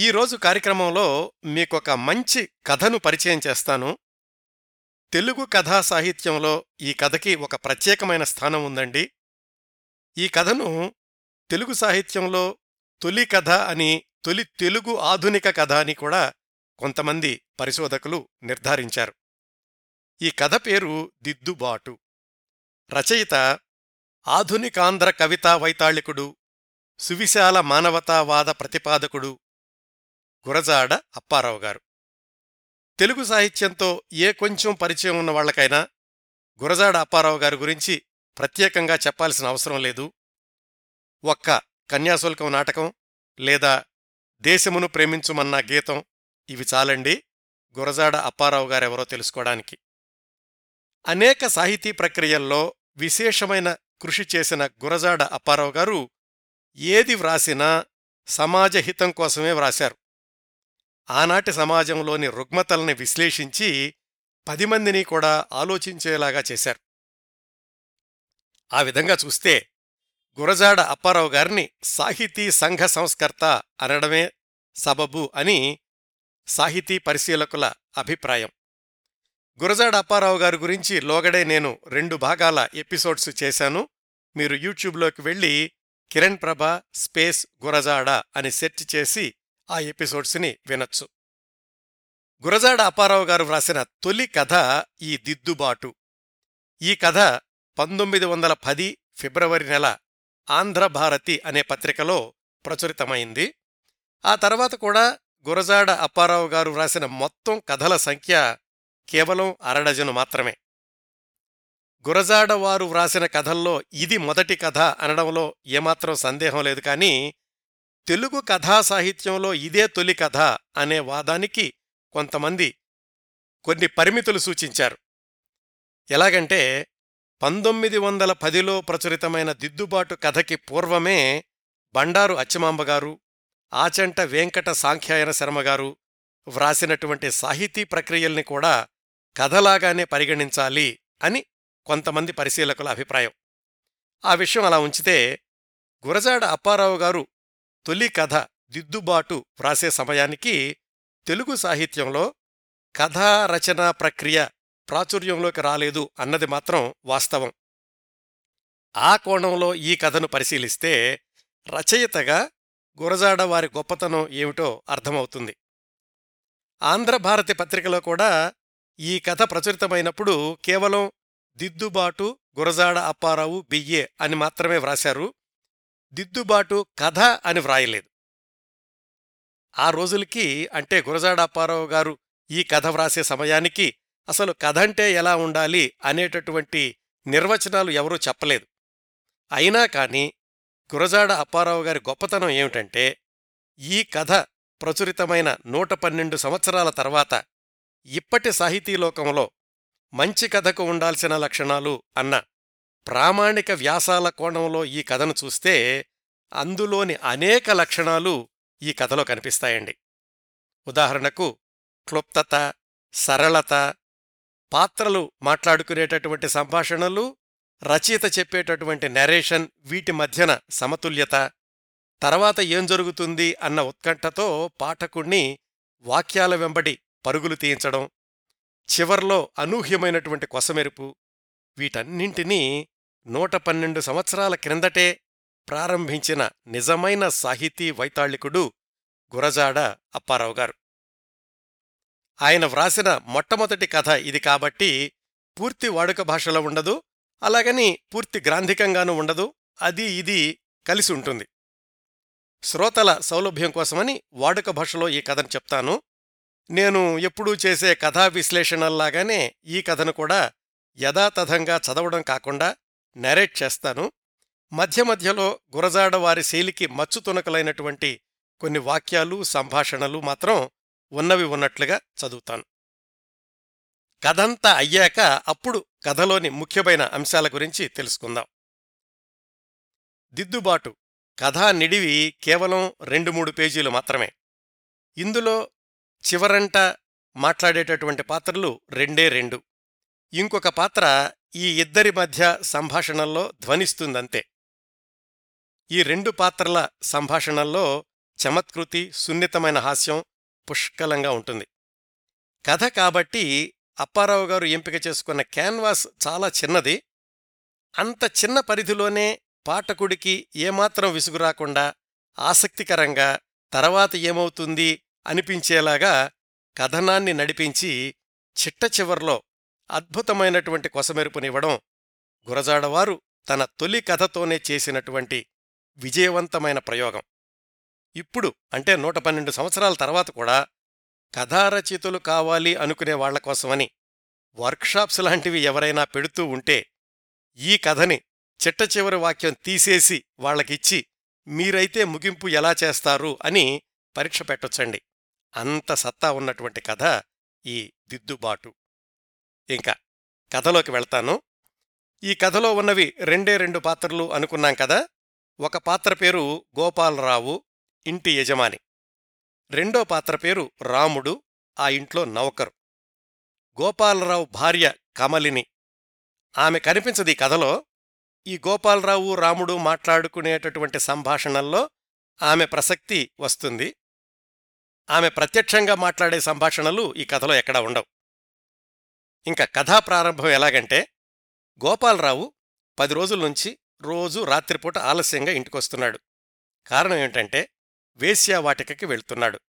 ఈరోజు కార్యక్రమంలో మీకొక మంచి కథను పరిచయం చేస్తాను. తెలుగు కథా సాహిత్యంలో ఈ కథకి ఒక ప్రత్యేకమైన స్థానం ఉందండి. ఈ కథను తెలుగు సాహిత్యంలో తొలి కథ అని తొలి తెలుగు ఆధునిక కథ అని కూడా కొంతమంది పరిశోధకులు నిర్ధారించారు. ఈ కథ పేరు దిద్దుబాటు. రచయిత ఆధునికాంధ్ర కవితా వైతాళికుడు సువిశాల మానవతావాద ప్రతిపాదకుడు గురజాడ అప్పారావు గారు. తెలుగు సాహిత్యంతో ఏ కొంచెం పరిచయం ఉన్న వాళ్ళకైనా గురజాడ అప్పారావు గారి గురించి ప్రత్యేకంగా చెప్పాల్సిన అవసరం లేదు. ఒక్క కన్యాశుల్కం నాటకం లేదా దేశమును ప్రేమించుమన్న గీతం ఇవి చాలండి గురజాడ అప్పారావు గారెవరో తెలుసుకోవడానికి. అనేక సాహితీ ప్రక్రియల్లో విశేషమైన కృషి చేసిన గురజాడ అప్పారావు గారు ఏది వ్రాసినా సమాజహితం కోసమే వ్రాశారు. ఆనాటి సమాజంలోని రుగ్మతల్ని విశ్లేషించి పది మందిని కూడా ఆలోచించేలాగా చేశారు. ఆ విధంగా చూస్తే గురజాడ అప్పారావు గారిని సాహితీ సంఘ సంస్కర్త అనడమే సబబు అని సాహితీ పరిశీలకుల అభిప్రాయం. గురజాడ అప్పారావు గారి గురించి లోగడే నేను రెండు భాగాల ఎపిసోడ్స్ చేశాను. మీరు యూట్యూబ్లోకి వెళ్ళి కిరణ్ ప్రభ స్పేస్ గురజాడ అని సెర్చ్ చేసి ఆ ఎపిసోడ్స్ని వినొచ్చు. గురజాడ అప్పారావు గారు వ్రాసిన తొలి కథ ఈ దిద్దుబాటు. ఈ కథ పంతొమ్మిది వందల పది ఫిబ్రవరి నెల ఆంధ్రభారతి అనే పత్రికలో ప్రచురితమైంది. ఆ తర్వాత కూడా గురజాడ అప్పారావు గారు వ్రాసిన మొత్తం కథల సంఖ్య కేవలం అరడజను మాత్రమే. గురజాడ వారు వ్రాసిన కథల్లో ఇది మొదటి కథ అనడంలో ఏమాత్రం సందేహం లేదు కానీ తెలుగు కథా సాహిత్యంలో ఇదే తొలి కథ అనే వాదానికి కొంతమంది కొన్ని పరిమితులు సూచించారు. ఎలాగంటే పంతొమ్మిది వందల పదిలో ప్రచురితమైన దిద్దుబాటు కథకి పూర్వమే బండారు అచ్చమాంబగారు ఆచంట వెంకట సాంఖ్యాయన శర్మగారు వ్రాసినటువంటి సాహితీ ప్రక్రియల్ని కూడా కథలాగానే పరిగణించాలి అని కొంతమంది పరిశీలకుల అభిప్రాయం. ఆ విషయం అలా ఉంచితే గురజాడ అప్పారావు గారు తొలి కథ దిద్దుబాటు వ్రాసే సమయానికి తెలుగు సాహిత్యంలో కథా రచనా ప్రక్రియ ప్రాచుర్యంలోకి రాలేదు అన్నది మాత్రం వాస్తవం. ఆ కోణంలో ఈ కథను పరిశీలిస్తే రచయితగా గురజాడ వారి గొప్పతనం ఏమిటో అర్థమవుతుంది. ఆంధ్రభారతి పత్రికలో కూడా ఈ కథ ప్రచురితమైనప్పుడు కేవలం దిద్దుబాటు గురజాడ అప్పారావు బియ్యే అని మాత్రమే వ్రాశారు. దిద్దుబాటు కథ అని వ్రాయలేదు. ఆ రోజులకి అంటే గురజాడ అప్పారావు గారు ఈ కథ వ్రాసే సమయానికి అసలు కథంటే ఎలా ఉండాలి అనేటటువంటి నిర్వచనాలు ఎవరూ చెప్పలేదు. అయినా కాని గురజాడ అప్పారావు గారి గొప్పతనం ఏమిటంటే ఈ కథ ప్రచురితమైన నూట పన్నెండు సంవత్సరాల తర్వాత ఇప్పటి సాహితీలోకంలో మంచి కథకు ఉండాల్సిన లక్షణాలు అన్న ప్రామాణిక వ్యాసాల కోణంలో ఈ కథను చూస్తే అందులోని అనేక లక్షణాలు ఈ కథలో కనిపిస్తాయండి. ఉదాహరణకు క్లుప్తత సరళత పాత్రలు మాట్లాడుకునేటటువంటి సంభాషణలు రచయిత చెప్పేటటువంటి నెరేషన్ వీటి మధ్యన సమతుల్యత తర్వాత ఏం జరుగుతుంది అన్న ఉత్కంఠతో పాఠకుణ్ణి వాక్యాల వెంబడి పరుగులు తీయించడం చివర్లో అనూహ్యమైనటువంటి కొసమెరుపు వీటన్నింటినీ నూట పన్నెండు సంవత్సరాల క్రిందటే ప్రారంభించిన నిజమైన సాహితీ వైతాళికుడు గురజాడ అప్పారావు గారు. ఆయన వ్రాసిన మొట్టమొదటి కథ ఇది కాబట్టి పూర్తి వాడుక భాషలో ఉండదు అలాగని పూర్తి గ్రాంధికంగానూ ఉండదు అది ఇది కలిసి ఉంటుంది. శ్రోతల సౌలభ్యం కోసమని వాడుక భాషలో ఈ కథను చెప్తాను. నేను ఎప్పుడూ చేసే కథా విశ్లేషణల్లాగానే ఈ కథను కూడా యథాతథంగా చదవడం కాకుండా నెరేట్ చేస్తాను. మధ్య మధ్యలో గురజాడ వారి శైలికి మచ్చుతునకలైనటువంటి కొన్ని వాక్యాలు సంభాషణలు మాత్రం ఉన్నవి ఉన్నట్లుగా చదువుతాను. కథంతా అయ్యాక అప్పుడు కథలోని ముఖ్యమైన అంశాల గురించి తెలుసుకుందాం. దిద్దుబాటు. కథా నిడివి కేవలం రెండు మూడు పేజీలు మాత్రమే. ఇందులో చివరంట మాట్లాడేటటువంటి పాత్రలు రెండే రెండు. ఇంకొక పాత్ర ఈ ఇద్దరి మధ్య సంభాషణల్లో ధ్వనిస్తుందంతే. ఈ రెండు పాత్రల సంభాషణల్లో చమత్కృతి సున్నితమైన హాస్యం పుష్కలంగా ఉంటుంది. కథ కాబట్టి అప్పారావు గారు ఎంపిక చేసుకున్న క్యాన్వాస్ చాలా చిన్నది. అంత చిన్న పరిధిలోనే పాఠకుడికి ఏమాత్రం విసుగురాకుండా ఆసక్తికరంగా తర్వాత ఏమవుతుంది అనిపించేలాగా కథనాన్ని నడిపించి చిట్ట చివర్లో అద్భుతమైనటువంటి కొసమెరుపునివ్వడం గురజాడవారు తన తొలి కథతోనే చేసినటువంటి విజయవంతమైన ప్రయోగం. ఇప్పుడు అంటే నూట పన్నెండు సంవత్సరాల తర్వాత కూడా కథారచయితలు కావాలి అనుకునే వాళ్ళ కోసమని వర్క్షాప్స్ లాంటివి ఎవరైనా పెడుతూ ఉంటే ఈ కథని చిట్ట చివరి వాక్యం తీసేసి వాళ్ళకిచ్చి మీరైతే ముగింపు ఎలా చేస్తారు అని పరీక్ష పెట్టొచ్చండి. అంత సత్తా ఉన్నటువంటి కథ ఈ దిద్దుబాటు. ఇంకా కథలోకి వెళ్తాను. ఈ కథలో ఉన్నవి రెండే రెండు పాత్రలు అనుకున్నాం కదా? ఒక పాత్ర పేరు గోపాలరావు ఇంటి యజమాని. రెండో పాత్ర పేరు రాముడు ఆ ఇంట్లో నౌకరు. గోపాలరావు భార్య కమలిని. ఆమె కనిపించదు ఈ కథలో. ఈ గోపాలరావు రాముడు మాట్లాడుకునేటటువంటి సంభాషణల్లో ఆమె ప్రసక్తి వస్తుంది. ఆమె ప్రత్యక్షంగా మాట్లాడే సంభాషణలు ఈ కథలో ఎక్కడా ఉండవు. ఇంకా కథా ప్రారంభం ఎలాగంటే గోపాలరావు పది రోజుల నుంచి రోజూ రాత్రిపూట ఆలస్యంగా ఇంటికొస్తున్నాడు. కారణం ఏంటంటే వేశ్యావాటికకి వెళ్తున్నాడు.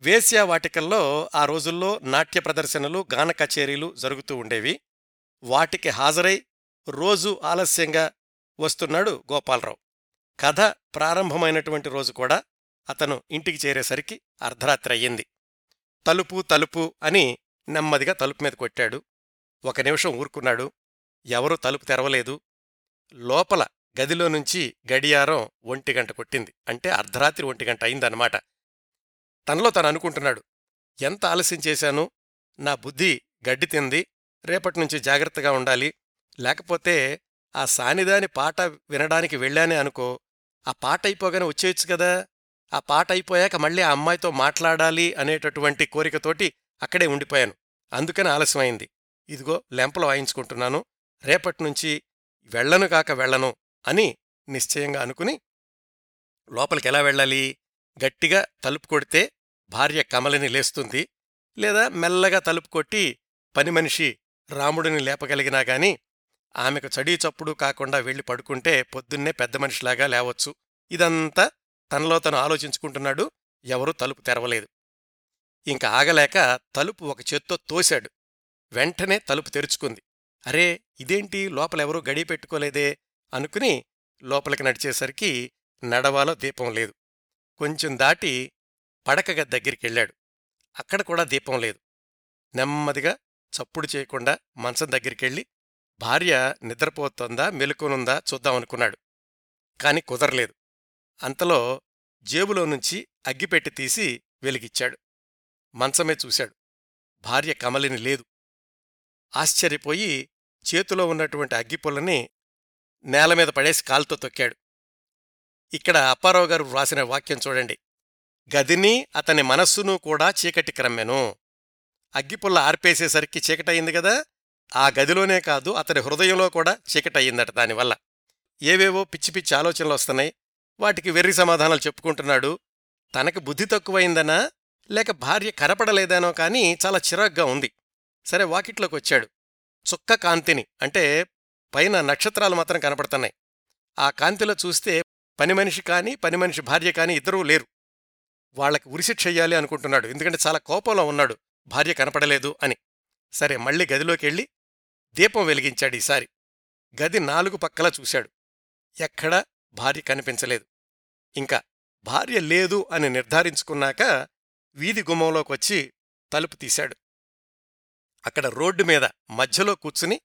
వేశ్యావాటికల్లో ఆ రోజుల్లో నాట్య ప్రదర్శనలు గాన కచేరీలు జరుగుతూ ఉండేవి. వాటికి హాజరై రోజు ఆలస్యంగా వస్తున్నాడు గోపాలరావు. కథ ప్రారంభమైనటువంటి రోజు కూడా అతను ఇంటికి చేరేసరికి అర్ధరాత్రి అయ్యింది. తలుపు తలుపు అని నెమ్మదిగా తలుపు మీద కొట్టాడు. ఒక నిమిషం ఊరుకున్నాడు. ఎవరూ తలుపు తెరవలేదు. లోపల గదిలో నుంచి గడియారం ఒంటి గంట కొట్టింది. అంటే అర్ధరాత్రి ఒంటి గంట అయిందన్నమాట. తనలో తను అనుకుంటున్నాడు ఎంత ఆలస్యం చేశాను? నా బుద్ధి గడ్డి తింది. రేపటినుంచి జాగ్రత్తగా ఉండాలి. లేకపోతే ఆ సానిదాని పాట వినడానికి వెళ్ళానే అనుకో. ఆ పాట అయిపోగానే వచ్చేయచ్చు కదా. ఆ పాట అయిపోయాక మళ్ళీ ఆ అమ్మాయితో మాట్లాడాలి అనేటటువంటి కోరికతోటి అక్కడే ఉండిపోయాను. అందుకని ఆలస్యమైంది. ఇదిగో లెంపలు వాయించుకుంటున్నాను. రేపట్నుంచి వెళ్ళను కాక వెళ్ళను అని నిశ్చయంగా అనుకుని లోపలికి ఎలా వెళ్ళాలి? గట్టిగా తలుపు కొడితే భార్య కమలిని లేస్తుంది. లేదా మెల్లగా తలుపు కొట్టి పని మనిషి రాముడిని లేపగలిగినా గాని ఆమెకు చడీ చప్పుడు కాకుండా వెళ్ళి పడుకుంటే పొద్దున్నే పెద్ద మనిషిలాగా లేవచ్చు. ఇదంతా తనలో తను ఆలోచించుకుంటున్నాడు. ఎవరూ తలుపు తెరవలేదు. ఇంక ఆగలేక తలుపు ఒక చేత్తో తోశాడు. వెంటనే తలుపు తెరుచుకుంది. అరే ఇదేంటి? లోపలెవరూ గడి పెట్టుకోలేదే? అనుకుని లోపలికి నడిచేసరికి నడవాలో దీపం లేదు. కొంచెం దాటి పడకగ దగ్గరికెళ్ళాడు. అక్కడ కూడా దీపం లేదు. నెమ్మదిగా చప్పుడు చేయకుండా మంచం దగ్గరికెళ్ళి భార్య నిద్రపోతుందా? మెలుకునుందా చూద్దామనుకున్నాడు కాని కుదరలేదు. అంతలో జేబులో నుంచి అగ్గిపెట్టి తీసి వెలిగిచ్చాడు. మంచమే చూశాడు. భార్య కమలిని లేదు. ఆశ్చర్యపోయి చేతిలో ఉన్నటువంటి అగ్గిపుల్లని నేలమీద పడేసి కాల్తో తొక్కాడు. ఇక్కడ అప్పారావు గారు వ్రాసిన వాక్యం చూడండి. గదిని అతని మనస్సును కూడా చీకటి క్రమ్మెను. అగ్గిపుల్ల ఆర్పేసేసరికి చీకటయింది కదా? ఆ గదిలోనే కాదు అతని హృదయంలో కూడా చీకటయ్యిందట దానివల్ల. ఏవేవో పిచ్చి పిచ్చి ఆలోచనలు వస్తున్నాయి. వాటికి వెర్రి సమాధానాలు చెప్పుకుంటున్నాడు. తనకి బుద్ధి తక్కువైందనా లేక భార్య కనపడలేదేనో కాని చాలా చిరాగ్గా ఉంది. సరే వాకిట్లోకి వచ్చాడు చుక్క కాంతిని అంటే పైన నక్షత్రాలు మాత్రం కనపడుతున్నాయి. ఆ కాంతిలో చూస్తే పని మనిషి కాని పని మనిషి భార్య కానీ ఇద్దరూ లేరు. వాళ్ళకి ఉరిశిక్ష చెయ్యాలి అనుకుంటున్నాడు. ఎందుకంటే చాలా కోపంలో ఉన్నాడు. భార్య కనపడలేదు అని. సరే మళ్ళీ గదిలోకెళ్ళి దీపం వెలిగించాడు ఈసారి. గది నాలుగు పక్కలా చూశాడు. ఎక్కడా భార్య కనిపించలేదు. ఇంకా భార్య లేదు అని నిర్ధారించుకున్నాక వీధి గుమ్మంలోకొచ్చి తలుపు తీశాడు. అక్కడ రోడ్డు మీద మధ్యలో కూర్చుని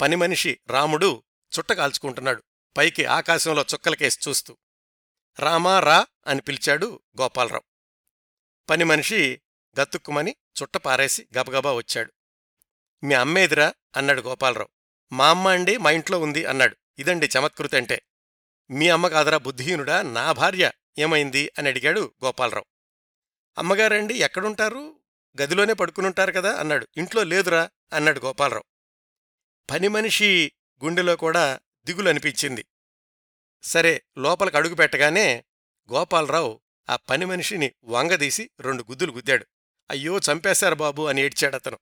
పనిమనిషి రాముడు చుట్ట కాల్చుకుంటున్నాడు. పైకి ఆకాశంలో చుక్కలకేసి చూస్తూ. రామా రా అని పిలిచాడు గోపాలరావు. పని మనిషి గతుక్కుమని చుట్ట పారేసి గబగబా వచ్చాడు. మీ అమ్మేదిరా అన్నాడు గోపాలరావు. మా అమ్మ అండి మా ఇంట్లో ఉంది అన్నాడు. ఇదండి చమత్కృతి అంటే మీ అమ్మ కాదరా బుద్ధిహీనుడా నా భార్య ఏమైంది అని అడిగాడు గోపాలరావు. అమ్మగారండి ఎక్కడుంటారు? గదిలోనే పడుకునుంటారు కదా అన్నాడు. ఇంట్లో లేదురా అన్నాడు గోపాలరావు. పని మనిషి గుండెలో కూడా దిగులు అనిపించింది సరే లోపలికి అడుగు పెట్టగానే గోపాలరావు ఆ పని మనిషిని వంగదీసి రెండు గుద్దులు గుద్దాడు. అయ్యో చంపేశారు బాబు అని ఏడ్చాడతను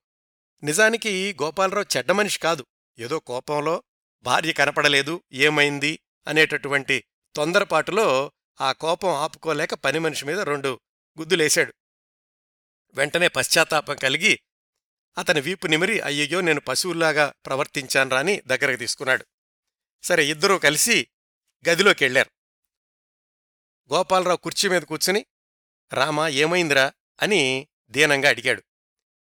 నిజానికి గోపాలరావు చెడ్డ మనిషి కాదు. ఏదో కోపంలో భార్య కనపడలేదు ఏమైంది అనేటటువంటి తొందరపాటులో ఆ కోపం ఆపుకోలేక పని మనిషి మీద రెండు గుద్దులేశాడు. వెంటనే పశ్చాత్తాపం కలిగి అతని వీపు నిమిరి అయ్యయ్యో నేను పశువుల్లాగా ప్రవర్తించాన్రా అని దగ్గరకు తీసుకున్నాడు. సరే ఇద్దరూ కలిసి గదిలోకెళ్ళారు గోపాలరావు కుర్చీ మీద కూర్చుని రామా ఏమైందిరా? అని దీనంగా అడిగాడు.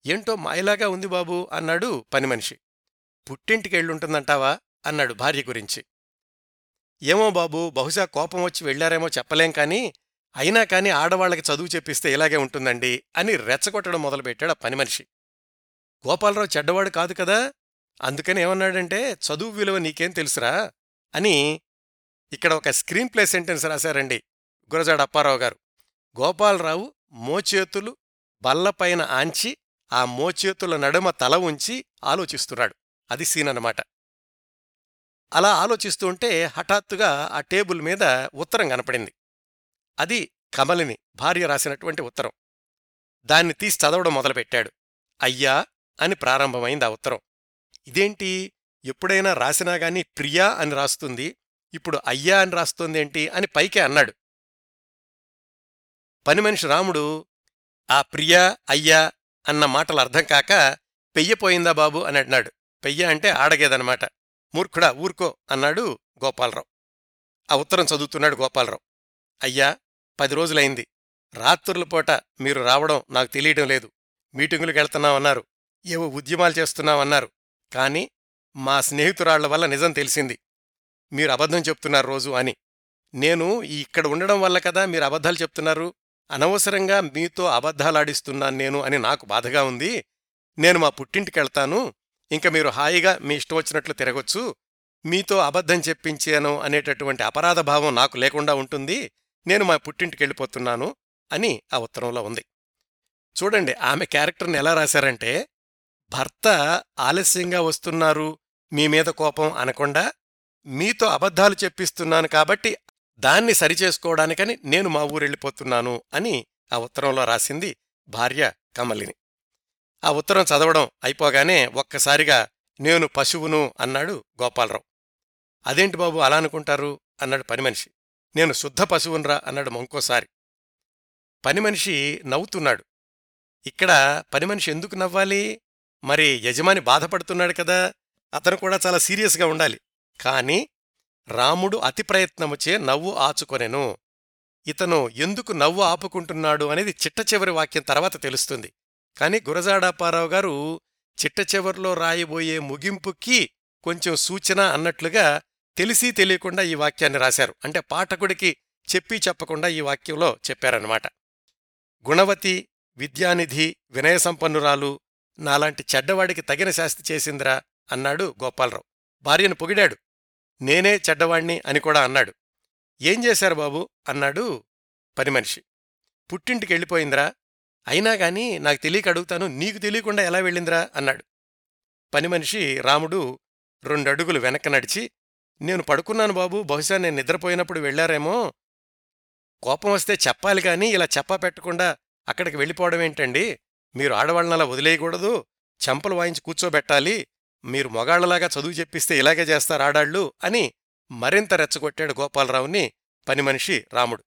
ఏంటో మాయలాగా ఉంది బాబూ అన్నాడు పని మనిషి. పుట్టింటికెళ్ళుంటుందంటావా అన్నాడు భార్య గురించి. ఏమో బాబూ బహుశా కోపం వచ్చి వెళ్ళారేమో చెప్పలేం కాని అయినా కాని ఆడవాళ్ళకి చదువు చెప్పిస్తే ఇలాగే ఉంటుందండి అని రెచ్చగొట్టడం మొదలుపెట్టాడు ఆ పని మనిషి. గోపాలరావు చెడ్డవాడు కాదు కదా అందుకని ఏమన్నాడంటే చదువు విలువ నీకేం తెలుసురా అని ఇక్కడ ఒక స్క్రీన్ ప్లే సెంటెన్స్ రాశారండి గురజాడ అప్పారావు గారు. గోపాలరావు మోచేతులు బల్లపైన ఆంచి ఆ మోచేతుల నడుమ తల ఉంచి ఆలోచిస్తున్నాడు. అది సీన్ అనమాట అలా ఆలోచిస్తూ ఉంటే హఠాత్తుగా ఆ టేబుల్ మీద ఉత్తరం కనపడింది. అది కమలిని భార్య రాసినటువంటి ఉత్తరం. దాన్ని తీసి చదవడం మొదలుపెట్టాడు. అయ్యా అని ప్రారంభమైంది ఆ ఉత్తరం. ఇదేంటి? ఎప్పుడైనా రాసినా గాని ప్రియా అని రాస్తుంది ఇప్పుడు అయ్యా అని రాస్తోందేంటి అని పైకే అన్నాడు. పని మనిషి రాముడు ఆ ప్రియా అయ్యా అన్న మాటలు అర్థం కాక పెయ్యపోయిందా బాబు? అని అన్నాడు. పెయ్య అంటే ఆడగేదనమాట. మూర్ఖుడా ఊరుకో అన్నాడు గోపాలరావు. ఆ ఉత్తరం చదువుతున్నాడు గోపాలరావు. అయ్యా పది రోజులైంది. రాత్రుల పూట మీరు రావడం నాకు తెలియడం లేదు. మీటింగులకు వెళ్తున్నామన్నారు. ఏవో ఉద్యమాలు చేస్తున్నామన్నారు. కాని మా స్నేహితురాళ్ళ వల్ల నిజం తెలిసింది. మీరు అబద్ధం చెప్తున్నారు రోజు అని. నేను ఇక్కడ ఉండడం వల్ల కదా మీరు అబద్ధాలు చెప్తున్నారు? అనవసరంగా మీతో అబద్ధాలాడిస్తున్నాను నేను అని నాకు బాధగా ఉంది. నేను మా పుట్టింటికెళ్తాను ఇంక మీరు హాయిగా మీ ఇష్టం వచ్చినట్లు తిరగొచ్చు. మీతో అబద్ధం చెప్పించాను అనేటటువంటి అపరాధ భావం నాకు లేకుండా ఉంటుంది. నేను మా పుట్టింటికెళ్ళిపోతున్నాను అని ఆ ఉత్తరంలో ఉంది. చూడండి ఆమె క్యారెక్టర్ని ఎలా రాశారంటే భర్త ఆలస్యంగా వస్తున్నారు మీ మీద కోపం అనకుండా మీతో అబద్ధాలు చెప్పిస్తున్నాను కాబట్టి దాన్ని సరిచేసుకోవడానికని నేను మా ఊరెళ్ళిపోతున్నాను అని ఆ ఉత్తరంలో రాసింది భార్య కమలిని. ఆ ఉత్తరం చదవడం అయిపోగానే ఒక్కసారిగా నేను పశువును అన్నాడు గోపాలరావు. అదేంటి బాబు అలా అనుకుంటారు? అన్నాడు పని మనిషి. నేను శుద్ధ పశువునరా అన్నాడు ఇంకోసారి పనిమనిషి నవ్వుతున్నాడు. ఇక్కడ పని మనిషి ఎందుకు నవ్వాలి? మరి యజమాని బాధపడుతున్నాడు కదా అతను కూడా చాలా సీరియస్గా ఉండాలి. కాని రాముడు అతి ప్రయత్నముచే నవ్వు ఆచుకొనెను. ఇతను ఎందుకు నవ్వు ఆపుకుంటున్నాడు అనేది చిట్ట చివరి వాక్యం తర్వాత తెలుస్తుంది. కాని గురజాడాపారావు గారు చిట్ట చివరిలో రాయబోయే ముగింపుకి కొంచెం సూచన అన్నట్లుగా తెలిసి తెలియకుండా ఈ వాక్యాన్ని రాశారు. అంటే పాఠకుడికి చెప్పి చెప్పకుండా ఈ వాక్యంలో చెప్పారన్నమాట. గుణవతి విద్యానిధి వినయసంపన్నురాలు నాలాంటి చెడ్డవాడికి తగిన శాస్తి చేసిందిరా అన్నాడు గోపాలరావు. భార్యను పొగిడాడు. నేనే చెడ్డవాణ్ణి అని కూడా అన్నాడు. ఏం చేశారు బాబు? అన్నాడు పనిమనిషి పుట్టింటికి పుట్టింటికెళ్ళిపోయిందిరా అయినా గాని నాకు తెలియక అడుగుతాను నీకు తెలియకుండా ఎలా వెళ్ళిందిరా? అన్నాడు. పనిమనిషి రాముడు రెండడుగులు వెనక్కి నడిచి నేను పడుకున్నాను బాబు. బహుశా నేను నిద్రపోయినప్పుడు వెళ్ళారేమో కోపం వస్తే చెప్పాలి కానీ ఇలా చెప్పా పెట్టకుండా అక్కడికి వెళ్ళిపోవడమేంటండి మీరు ఆడవాళ్ళనలా వదిలేయకూడదు. చెంపలు వాయించి కూర్చోబెట్టాలి. మీరు మొగాళ్ళలాగా చదువు చెప్పిస్తే ఇలాగే చేస్తారు ఆడాళ్ళు అని మరింత రెచ్చగొట్టాడు గోపాలరావుని పని మనిషి రాముడు.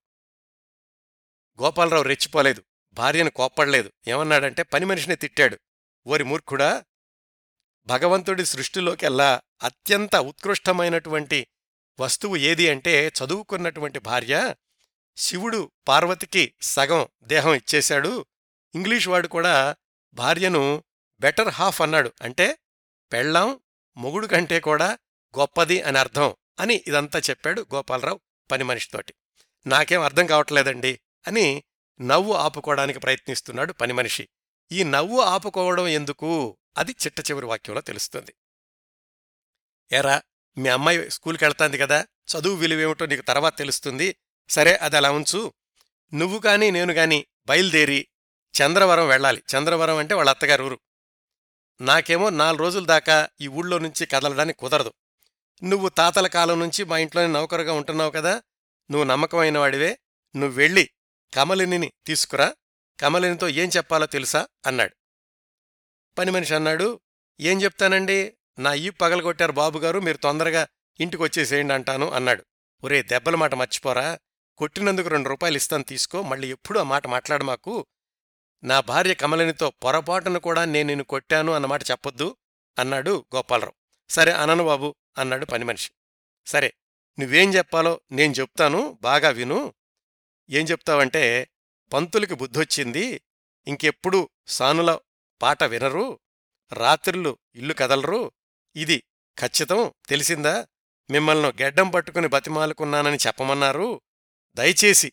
గోపాలరావు రెచ్చిపోలేదు. భార్యను కోప్పడలేదు. ఏమన్నాడంటే పని మనిషిని తిట్టాడు. ఓరి మూర్ఖుడా భగవంతుడి సృష్టిలోకెల్లా అత్యంత ఉత్కృష్టమైనటువంటి వస్తువు ఏది అంటే చదువుకున్నటువంటి భార్య. శివుడు పార్వతికి సగం దేహం ఇచ్చేశాడు. ఇంగ్లీష్ వాడు కూడా భార్యను బెటర్ హాఫ్ అన్నాడు. అంటే పెళ్ళాం మొగుడు కంటే కూడా గొప్పది అని అర్థం అని ఇదంతా చెప్పాడు గోపాలరావు పని మనిషితోటి నాకేం అర్థం కావట్లేదండి అని నవ్వు ఆపుకోవడానికి ప్రయత్నిస్తున్నాడు పని మనిషి ఈ నవ్వు ఆపుకోవడం ఎందుకు? అది చిట్ట చివరి వాక్యంలో తెలుస్తుంది. ఎరా మీ అమ్మాయి స్కూల్కి వెళ్తాంది కదా చదువు విలువేమిటో నీకు తర్వాత తెలుస్తుంది. సరే అది అలా ఉంచు. నువ్వు కాని నేను గాని బయలుదేరి చంద్రవరం వెళ్ళాలి. చంద్రవరం అంటే వాళ్ళ అత్తగారు ఊరు. నాకేమో నాలుగు రోజుల దాకా ఈ ఊళ్ళో నుంచి కదలడానికి కుదరదు. నువ్వు తాతల కాలం నుంచి మా ఇంట్లోనే నౌకరుగా ఉంటున్నావు కదా నువ్వు నమ్మకమైన వాడివే. నువ్వు వెళ్ళి కమలిని తీసుకురా. కమలినితో ఏం చెప్పాలో తెలుసా? అన్నాడు. పని మనిషి అన్నాడు. ఏం చెప్తానండి? నా ఈ పగలగొట్టారు బాబుగారు మీరు తొందరగా ఇంటికి వచ్చేసేయండి అంటాను అన్నాడు. ఒరే దెబ్బల మాట మర్చిపోరా? కొట్టినందుకు రెండు రూపాయలు ఇస్తాను తీసుకో మళ్ళీ ఎప్పుడూ ఆ మాట మాట్లాడు మాకు. నా భార్య కమలనితో పొరపాటును కూడా నేను నిన్ను కొట్టాను అన్నమాట చెప్పొద్దు అన్నాడు గోపాలరావు. సరే అనను బాబు అన్నాడు పని మనిషి. సరే నువ్వేం చెప్పాలో నేను చెప్తాను బాగా విను. ఏం చెప్తావంటే పంతులకి బుద్ధొచ్చింది ఇంకెప్పుడు సానుల పాట వినరు రాత్రులు ఇల్లు కదలరు. ఇది ఖచ్చితం తెలిసిందా? మిమ్మల్ని గెడ్డం పట్టుకుని బతిమాలుకున్నానని చెప్పమన్నారు. దయచేసి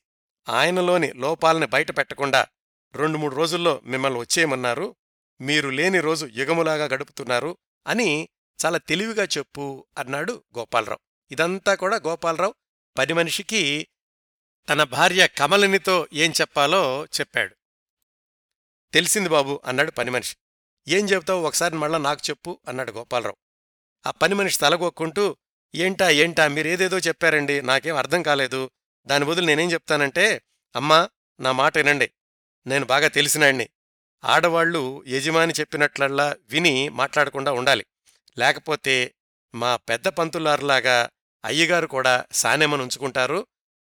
ఆయనలోని లోపాలని బయట పెట్టకుండా రెండు మూడు రోజుల్లో మిమ్మల్ని వచ్చేయమన్నారు. మీరు లేని రోజు యుగములాగా గడుపుతున్నారు అని చాలా తెలివిగా చెప్పు అన్నాడు గోపాలరావు. ఇదంతా కూడా గోపాలరావు పని మనిషికి తన భార్య కమలినితో ఏం చెప్పాలో చెప్పాడు. తెలిసింది బాబు అన్నాడు పని మనిషి. ఏం చెబుతావు? ఒకసారి మళ్ళా నాకు చెప్పు అన్నాడు గోపాలరావు. ఆ పని మనిషి తలగొక్కుంటూ ఏంటా ఏంటా? మీరేదేదో చెప్పారండి. నాకేం అర్థం కాలేదు. దాని బదులు నేనేం చెప్తానంటే అమ్మా నా మాట వినండి. నేను బాగా తెలిసినాణ్ణి ఆడవాళ్ళు యజమాని చెప్పినట్లల్లా విని మాట్లాడకుండా ఉండాలి. లేకపోతే మా పెద్ద పంతులారులాగా అయ్యగారు కూడా సానెమ్మను ఉంచుకుంటారు.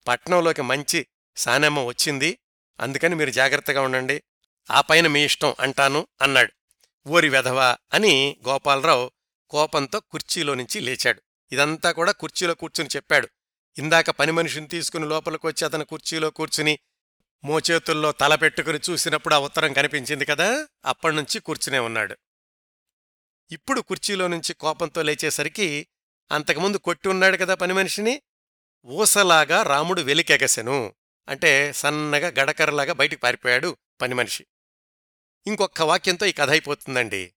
పట్నంలోకి మంచి సానెమ్మ వచ్చింది. అందుకని మీరు జాగ్రత్తగా ఉండండి. ఆ పైన మీ ఇష్టం అంటాను అన్నాడు. ఓరి వెధవా అని గోపాలరావు కోపంతో కుర్చీలో నుంచి లేచాడు. ఇదంతా కూడా కుర్చీలో కూర్చుని చెప్పాడు. ఇందాక పని మనిషిని తీసుకుని లోపలికొచ్చి అతను కుర్చీలో కూర్చుని మోచేతుల్లో తల పెట్టుకుని చూసినప్పుడు ఆ ఉత్తరం కనిపించింది కదా? అప్పటినుంచి కూర్చునే ఉన్నాడు. ఇప్పుడు కుర్చీలో నుంచి కోపంతో లేచేసరికి అంతకుముందు కొట్టి ఉన్నాడు కదా పని మనిషిని? ఊసలాగా రాముడు వెలికెగసెను. అంటే సన్నగా గడకరలాగా బయటికి పారిపోయాడు పని మనిషి. ఇంకొక్క వాక్యంతో ఈ కథ అయిపోతుందండి.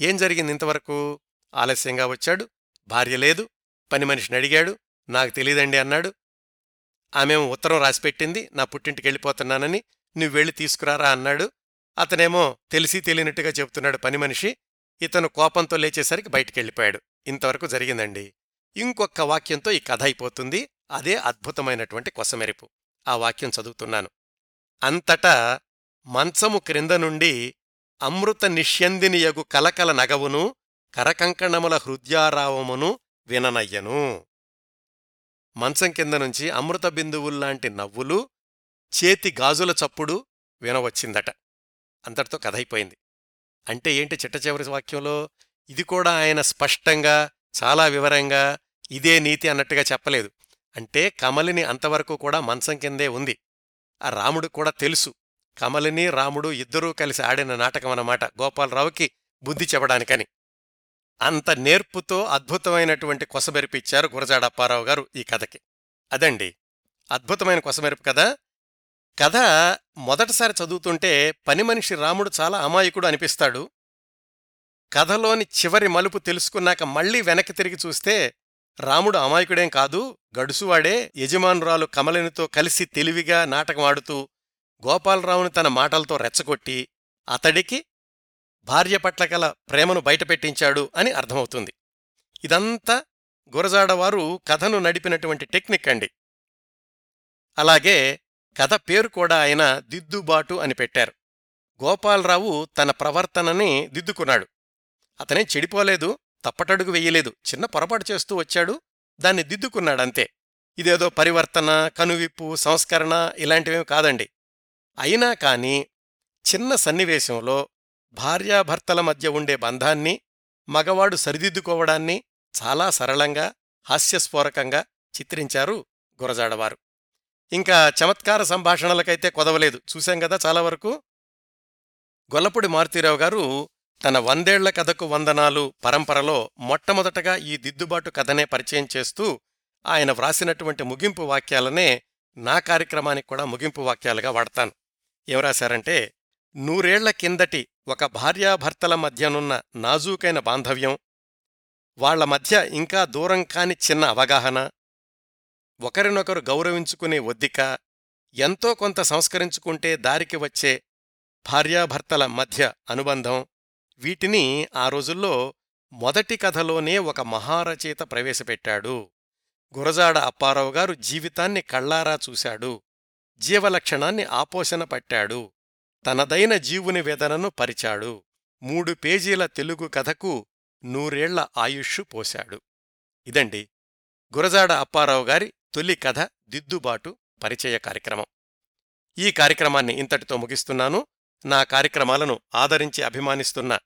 ఏం జరిగింది ఇంతవరకు? ఆలస్యంగా వచ్చాడు. భార్య లేదు. పని మనిషిని అడిగాడు. నాకు తెలీదండి అన్నాడు. ఆమెమో ఉత్తరం రాసిపెట్టింది. నా పుట్టింటికి వెళ్ళిపోతున్నానని నువ్వు వెళ్ళి తీసుకురారా అన్నాడు. అతనేమో తెలిసి తెలియనట్టుగా చెబుతున్నాడు పని మనిషి. ఇతను కోపంతో లేచేసరికి బయటికెళ్ళిపోయాడు. ఇంతవరకు జరిగిందండి. ఇంకొక్క వాక్యంతో ఈ కథ అయిపోతుంది. అదే అద్భుతమైనటువంటి కొసమెరుపు. ఆ వాక్యం చదువుతున్నాను. అంతటా మంచము క్రింద నుండి అమృత నిష్యందినియగు కలకల నగవును కరకంకణముల హృద్యారావమును విననయ్యను. మంచం కింద నుంచి అమృత బిందువుల్లాంటి నవ్వులు చేతి గాజుల చప్పుడు వినవచ్చిందట. అంతటితో కథ అయిపోయింది. అంటే ఏంటి చిట్ట చివరి వాక్యంలో? ఇది కూడా ఆయన స్పష్టంగా చాలా వివరంగా ఇదే నీతి అన్నట్టుగా చెప్పలేదు. అంటే కమలిని అంతవరకు కూడా మంచం కిందే ఉంది. ఆ రాముడు కూడా తెలుసు. కమలిని రాముడు ఇద్దరూ కలిసి ఆడిన నాటకం అన్నమాట. గోపాలరావుకి బుద్ధి చెప్పడానికని. అంత నేర్పుతో అద్భుతమైనటువంటి కొసమెరిపిచ్చారు గురజాడప్పారావు గారు ఈ కథకి. అదండి. అద్భుతమైన కొసమెరుపు కదా కథ మొదటిసారి చదువుతుంటే పని మనిషి రాముడు చాలా అమాయకుడు అనిపిస్తాడు. కథలోని చివరి మలుపు తెలుసుకున్నాక మళ్ళీ వెనక్కి తిరిగి చూస్తే రాముడు అమాయకుడేం కాదు గడుసువాడే యజమానురాలు కమలినితో కలిసి తెలివిగా నాటకమాడుతూ గోపాలరావుని తన మాటలతో రెచ్చగొట్టి అతడికి భార్య పట్ల గల ప్రేమను బయటపెట్టించాడు అని అర్థమవుతుంది. ఇదంతా గురజాడవారు కథను నడిపినటువంటి టెక్నిక్ అండి. అలాగే కథ పేరు కూడా ఆయన దిద్దుబాటు అని పెట్టారు. గోపాలరావు తన ప్రవర్తనని దిద్దుకున్నాడు. అతనే చెడిపోలేదు తప్పటడుగు వెయ్యలేదు చిన్న పొరపాటు చేస్తూ వచ్చాడు దాన్ని దిద్దుకున్నాడంతే. ఇదేదో పరివర్తన కనువిప్పు సంస్కరణ ఇలాంటివేం కాదండి. అయినా కాని చిన్న సన్నివేశంలో భార్యాభర్తల మధ్య ఉండే బంధాన్ని మగవాడు సరిదిద్దుకోవడాన్ని చాలా సరళంగా హాస్యస్ఫోరకంగా చిత్రించారు గురజాడవారు. ఇంకా చమత్కార సంభాషణలకైతే కొదవలేదు. చూశాం కదా చాలా వరకు? గొల్లపూడి మారుతీరావు గారు తన వందేళ్ళ కథకు వందనాలు పరంపరలో మొట్టమొదటగా ఈ దిద్దుబాటు కథనే పరిచయం చేస్తూ ఆయన వ్రాసినటువంటి ముగింపు వాక్యాలనే నా కార్యక్రమానికి కూడా ముగింపు వాక్యాలుగా వాడతాను. ఎవరాశారంటే నూరేళ్ళ కిందటి ఒక భార్యాభర్తల మధ్యనున్న నాజూకైన బాంధవ్యం వాళ్ళ మధ్య ఇంకా దూరం కాని చిన్న అవగాహన ఒకరినొకరు గౌరవించుకునే ఒద్దిక ఎంతో కొంత సంస్కరించుకుంటే దారికి వచ్చే భార్యాభర్తల మధ్య అనుబంధం వీటిని ఆ రోజుల్లో మొదటి కథలోనే ఒక మహారచయిత ప్రవేశపెట్టాడు. గురజాడ అప్పారావు గారు జీవితాన్ని కళ్ళారా చూశాడు. జీవలక్షణాన్ని ఆపోషణ పట్టాడు. తనదైన జీవుని వేదనను పరిచాడు. మూడు పేజీల తెలుగు కథకు నూరేళ్ళ ఆయుష్షు పోశాడు. ఇదండి గురజాడ అప్పారావు గారి తొలి కథ దిద్దుబాటు పరిచయ కార్యక్రమం. ఈ కార్యక్రమాన్ని ఇంతటితో ముగిస్తున్నాను. నా కార్యక్రమాలను ఆదరించి అభిమానిస్తున్న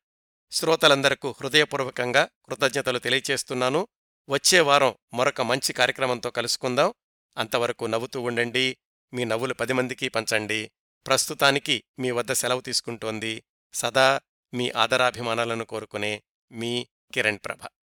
శ్రోతలందరకు హృదయపూర్వకంగా కృతజ్ఞతలు తెలియచేస్తున్నాను. వచ్చే వారం మరొక మంచి కార్యక్రమంతో కలుసుకుందాం. అంతవరకు నవ్వుతూ ఉండండి. మీ నవ్వులు పది మందికి పంచండి. ప్రస్తుతానికి మీ వద్ద సెలవు తీసుకుంటోంది సదా మీ ఆదరాభిమానాలను కోరుకునే మీ కిరణ్ ప్రభ.